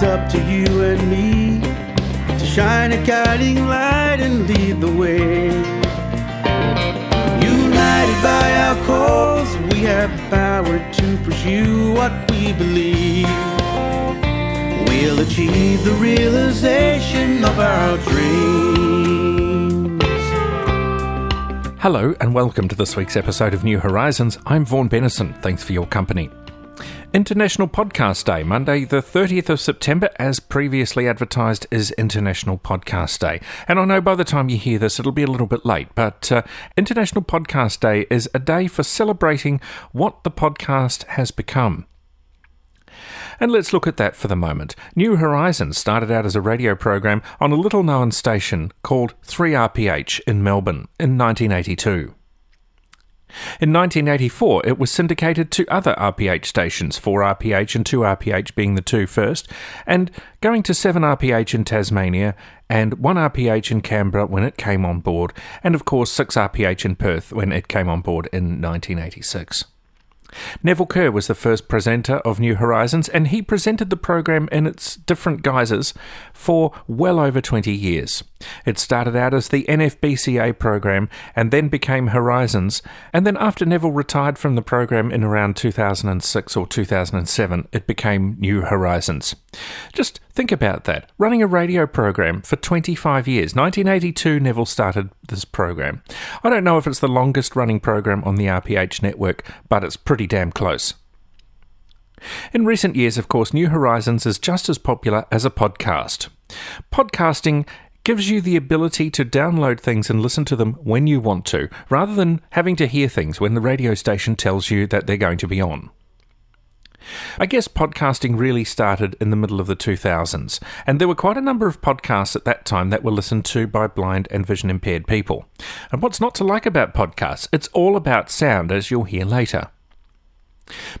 it's up to you and me to shine a guiding light and lead the way. United by our cause, we have the power to pursue what we believe. We'll achieve the realization of our dreams. Hello, and welcome to this week's episode of New Horizons. I'm Vaughan Bennison. Thanks for your company. International Podcast Day, Monday, the 30th of September, as previously advertised, is International Podcast Day. And I know by the time you hear this, it'll be a little bit late, but uh, International Podcast Day is a day for celebrating what the podcast has become. And let's look at that for the moment. New Horizons started out as a radio program on a little known station called 3RPH in Melbourne in 1982. In 1984, it was syndicated to other RPH stations, 4RPH and 2RPH being the two first, and going to 7RPH in Tasmania and 1RPH in Canberra when it came on board, and of course 6RPH in Perth when it came on board in 1986. Neville Kerr was the first presenter of New Horizons, and he presented the program in its different guises for well over 20 years. It started out as the NFBCA program and then became Horizons, and then after Neville retired from the program in around 2006 or 2007, it became New Horizons. Just think about that. Running a radio program for 25 years. 1982, Neville started this program. I don't know if it's the longest running program on the RPH network, but it's pretty damn close. In recent years, of course, New Horizons is just as popular as a podcast. Podcasting gives you the ability to download things and listen to them when you want to, rather than having to hear things when the radio station tells you that they're going to be on. I guess podcasting really started in the middle of the 2000s, and there were quite a number of podcasts at that time that were listened to by blind and vision impaired people. And what's not to like about podcasts? It's all about sound, as you'll hear later.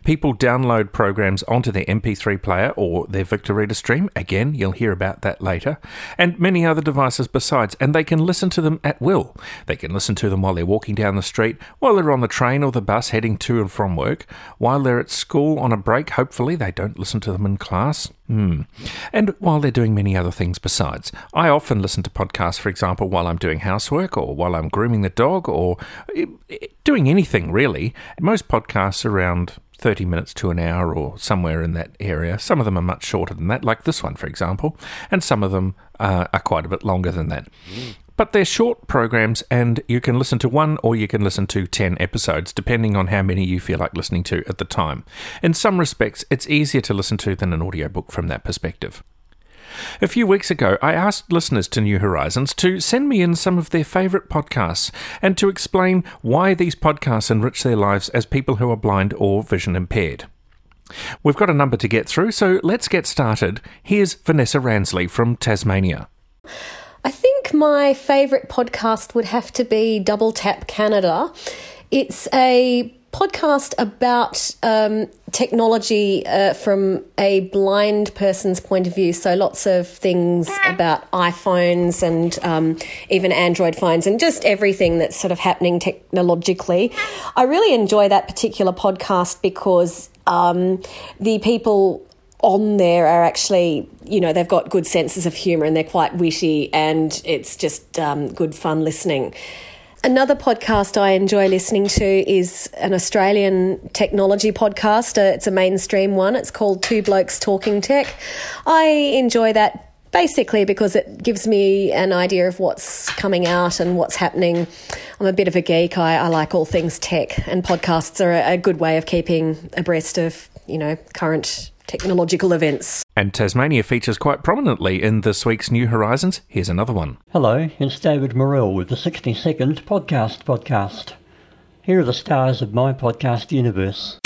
People download programs onto their MP3 player or their Victor Reader stream. Again, you'll hear about that later. And many other devices besides, and they can listen to them at will. They can listen to them while they're walking down the street, while they're on the train or the bus heading to and from work, while they're at school on a break. Hopefully, they don't listen to them in class. Hmm. And while they're doing many other things besides. I often listen to podcasts, for example, while I'm doing housework or while I'm grooming the dog or eh, eh, doing anything really. Most podcasts are around 30 minutes to an hour or somewhere in that area. Some of them are much shorter than that, like this one, for example, and some of them uh, are quite a bit longer than that. But they're short programs, and you can listen to one or you can listen to 10 episodes, depending on how many you feel like listening to at the time. In some respects, it's easier to listen to than an audiobook from that perspective. A few weeks ago, I asked listeners to New Horizons to send me in some of their favourite podcasts and to explain why these podcasts enrich their lives as people who are blind or vision impaired. We've got a number to get through, so let's get started. Here's Vanessa Ransley from Tasmania. I think my favourite podcast would have to be Double Tap Canada. It's a podcast about um, technology uh, from a blind person's point of view. So lots of things about iPhones and um, even Android phones and just everything that's sort of happening technologically. I really enjoy that particular podcast because um, the people on there are actually, you know, they've got good senses of humour and they're quite witty and it's just um, good fun listening. Another podcast I enjoy listening to is an Australian technology podcast. Uh, it's a mainstream one. It's called Two Blokes Talking Tech. I enjoy that basically because it gives me an idea of what's coming out and what's happening. I'm a bit of a geek. I, I like all things tech, and podcasts are a, a good way of keeping abreast of, you know, current technological events. And Tasmania features quite prominently in this week's New Horizons. Here's another one. Hello, it's David Morrell with the 60 Second Podcast Podcast. Here are the stars of my podcast universe.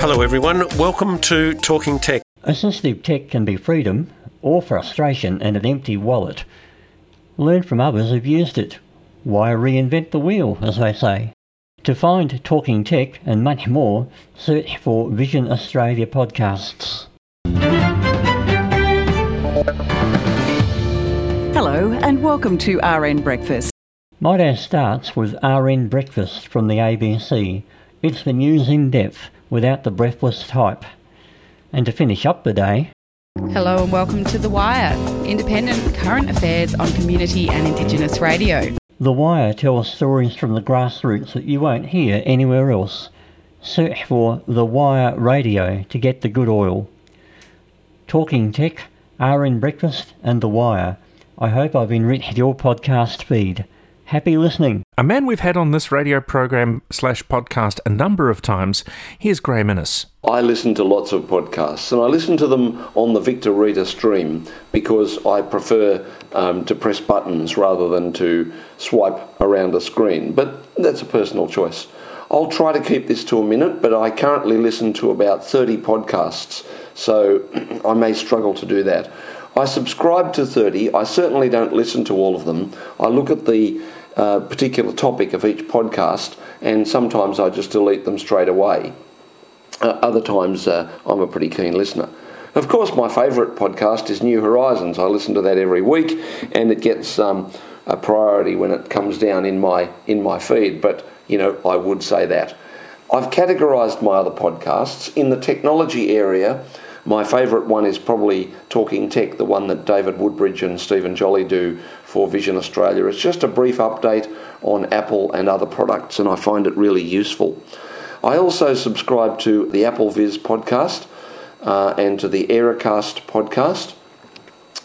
Hello, everyone. Welcome to Talking Tech. Assistive tech can be freedom or frustration and an empty wallet. Learn from others who've used it. Why reinvent the wheel, as they say? To find Talking Tech and much more, search for Vision Australia podcasts. Hello, and welcome to RN Breakfast. My day starts with RN Breakfast from the ABC. It's the news in depth without the breathless type. And to finish up the day, Hello and welcome to The Wire, independent current affairs on community and Indigenous radio. The Wire tells stories from the grassroots that you won't hear anywhere else. Search for The Wire Radio to get the good oil. Talking Tech, RN Breakfast, and The Wire. I hope I've enriched your podcast feed. Happy listening. A man we've had on this radio program slash podcast a number of times. Here's Graeme Innes. I listen to lots of podcasts and I listen to them on the Victor Reader stream because I prefer um, to press buttons rather than to swipe around a screen. But that's a personal choice. I'll try to keep this to a minute, but I currently listen to about 30 podcasts, so I may struggle to do that. I subscribe to 30. I certainly don't listen to all of them. I look at the particular topic of each podcast, and sometimes I just delete them straight away. Uh, other times uh, I'm a pretty keen listener. Of course, my favourite podcast is New Horizons. I listen to that every week, and it gets um, a priority when it comes down in my in my feed. But you know, I would say that. I've categorised my other podcasts in the technology area. My favourite one is probably Talking Tech, the one that David Woodbridge and Stephen Jolly do for Vision Australia. It's just a brief update on Apple and other products, and I find it really useful. I also subscribe to the AppleVis podcast uh, and to the Aerocast podcast,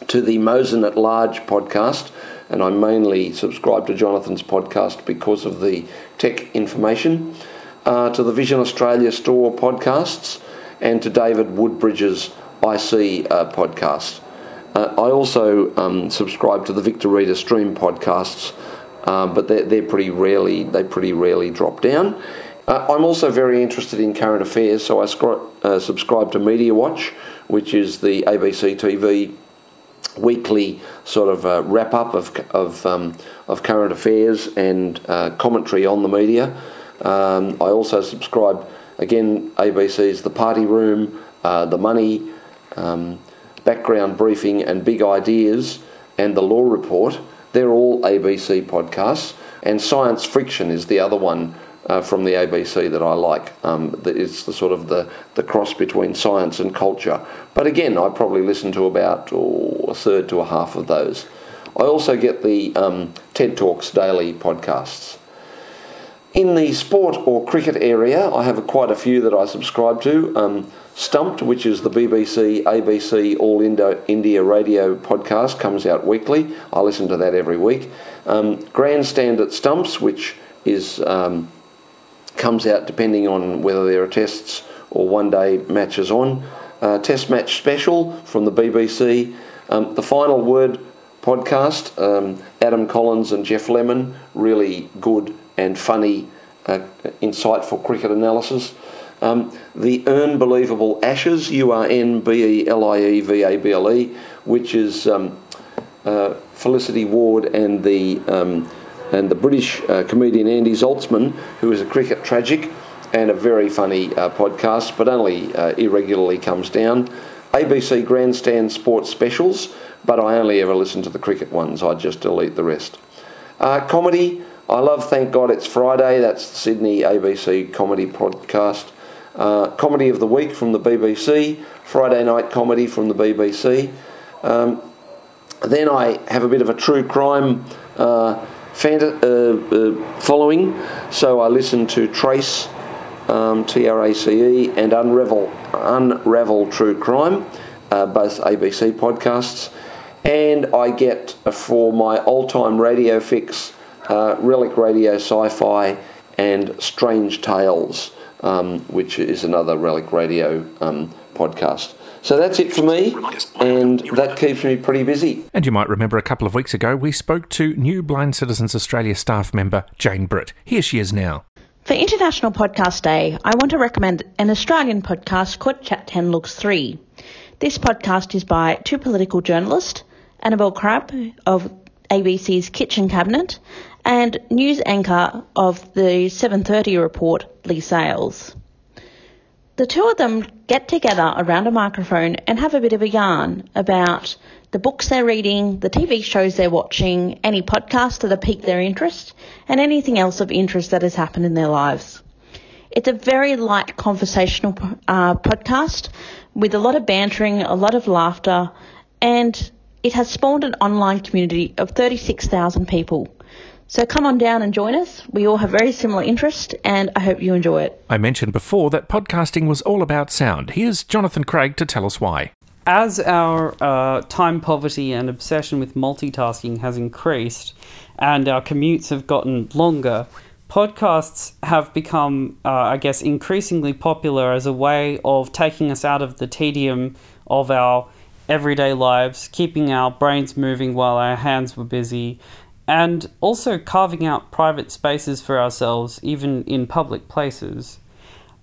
to the Mosen at Large podcast, and I mainly subscribe to Jonathan's podcast because of the tech information, uh, to the Vision Australia store podcasts, and to David Woodbridge's IC uh, podcast. Uh, I also um, subscribe to the Victor Reader Stream podcasts, uh, but they're, they're pretty rarely they pretty rarely drop down. Uh, I'm also very interested in current affairs, so I scri- uh, subscribe to Media Watch, which is the ABC TV weekly sort of uh, wrap up of of, um, of current affairs and commentary on the media. Um, I also subscribe again ABC's The Party Room, uh, The Money, um, Background Briefing, and Big Ideas, and The Law Report. They're all ABC podcasts, and Science Friction is the other one uh, from the ABC that I like. Um, it's the sort of the, the cross between science and culture. But again, I probably listen to about oh, a third to a half of those. I also get the um, TED Talks daily podcasts. In the sport or cricket area, I have quite a few that I subscribe to. Um, Stumped, which is the BBC, ABC All Indo- India radio podcast, comes out weekly. I listen to that every week. Um, Grandstand at Stumps, which is um, comes out depending on whether there are tests or one day matches on. Uh, test match special from the BBC. Um, the Final Word podcast, um, Adam Collins and Geoff Lemon, really good and funny, uh, insightful cricket analysis. Um, the Urnbelievable Ashes, U R N B E L I E V A B L E, which is um, uh, Felicity Ward and the um, and the British uh, comedian Andy Zaltzman, who is a cricket tragic and a very funny uh, podcast, but only uh, irregularly comes down. ABC Grandstand Sports Specials, but I only ever listen to the cricket ones. I just delete the rest. Uh, comedy, I love Thank God It's Friday. That's the Sydney ABC comedy podcast. Uh, comedy of the Week from the BBC. Friday Night Comedy from the BBC. Um, then I have a bit of a true crime uh, uh, uh, following, so I listen to Trace, um, T R A C E, and Unravel, Unravel True Crime, uh, both ABC podcasts. And I get uh, for my all time radio fix uh, Relic Radio Sci Fi and Strange Tales, um, which is another Relic Radio um, podcast. So that's it for me, and that keeps me pretty busy. And you might remember a couple of weeks ago we spoke to new Blind Citizens Australia staff member Jane Britt. Here she is now. For International Podcast Day, I want to recommend an Australian podcast called Chat 10 Looks 3. This podcast is by two political journalists, Annabelle Crabb of ABC's Kitchen Cabinet and news anchor of the 7:30 report, Leigh Sales. The two of them get together around a microphone and have a bit of a yarn about the books they're reading, the TV shows they're watching, any podcasts that have piqued their interest, and anything else of interest that has happened in their lives. It's a very light conversational uh, podcast with a lot of bantering, a lot of laughter, and it has spawned an online community of 36,000 people. So come on down and join us. We all have very similar interests, and I hope you enjoy it. I mentioned before that podcasting was all about sound. Here's Jonathan Craig to tell us why. As our uh, time poverty and obsession with multitasking has increased, and our commutes have gotten longer, podcasts have become, uh, I guess, increasingly popular as a way of taking us out of the tedium of our everyday lives, keeping our brains moving while our hands were busy, and also carving out private spaces for ourselves, even in public places.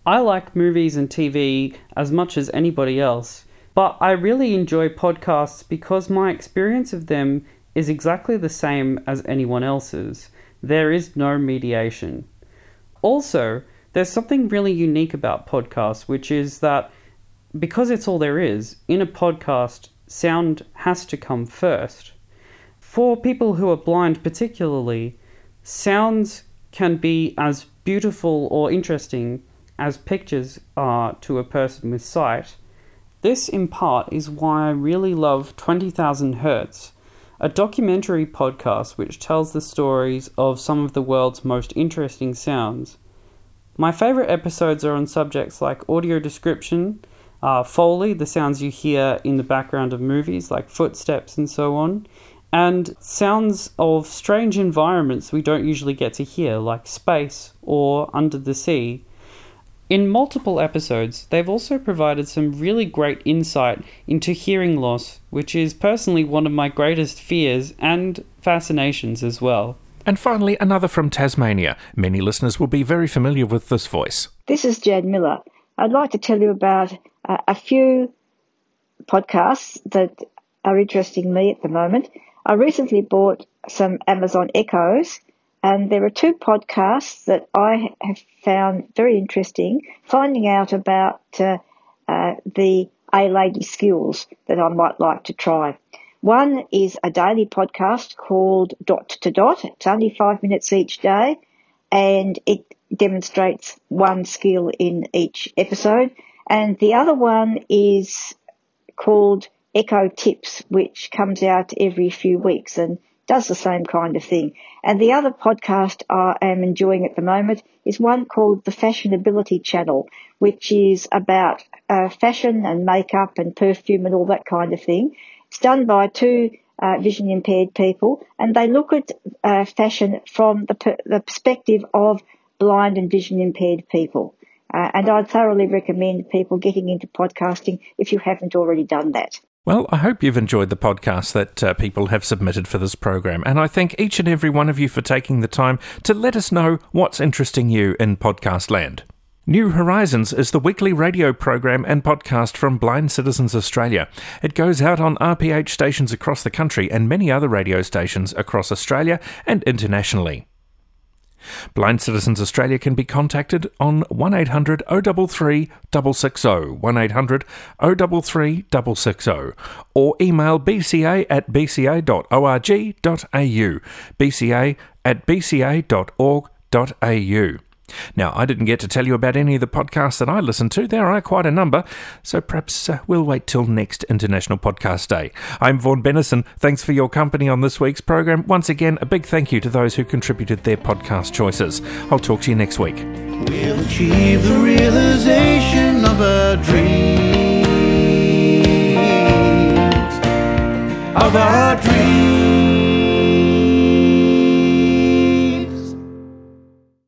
I like movies and TV as much as anybody else, but I really enjoy podcasts because my experience of them is exactly the same as anyone else's. There is no mediation. Also, there's something really unique about podcasts, which is that because it's all there is, in a podcast, sound has to come first. For people who are blind, particularly, sounds can be as beautiful or interesting as pictures are to a person with sight. This, in part, is why I really love 20,000 Hertz, a documentary podcast which tells the stories of some of the world's most interesting sounds. My favourite episodes are on subjects like audio description, uh, Foley, the sounds you hear in the background of movies like footsteps and so on, and sounds of strange environments we don't usually get to hear, like space or under the sea. In multiple episodes, they've also provided some really great insight into hearing loss, which is personally one of my greatest fears and fascinations as well. And finally, another from Tasmania. Many listeners will be very familiar with this voice. This is Jan Miller. I'd like to tell you about uh, a few podcasts that are interesting me at the moment. I recently bought some Amazon Echoes, and there are two podcasts that I have found very interesting, finding out about uh, uh, the Alexa skills that I might like to try. One is a daily podcast called Dot to Dot. It's only five minutes each day, and it demonstrates one skill in each episode. And the other one is called Echo Tips, which comes out every few weeks and does the same kind of thing. And the other podcast I am enjoying at the moment is one called the Fashionability Channel, which is about uh, fashion and makeup and perfume and all that kind of thing. It's done by two uh, vision impaired people and they look at uh, fashion from the, per- the perspective of blind and vision impaired people. Uh, and I'd thoroughly recommend people getting into podcasting if you haven't already done that. Well, I hope you've enjoyed the podcast that uh, people have submitted for this program, and I thank each and every one of you for taking the time to let us know what's interesting you in podcast land. New Horizons is the weekly radio program and podcast from Blind Citizens Australia. It goes out on RPH stations across the country and many other radio stations across Australia and internationally. Blind Citizens Australia can be contacted on 1800 033 660, 1800 033 660, or email bca at bca.org.au, bca at bca.org.au. Now, I didn't get to tell you about any of the podcasts that I listen to. There are quite a number, so perhaps uh, we'll wait till next International Podcast Day. I'm Vaughan Bennison. Thanks for your company on this week's program. Once again, a big thank you to those who contributed their podcast choices. I'll talk to you next week. We'll achieve the realization of our dreams, of our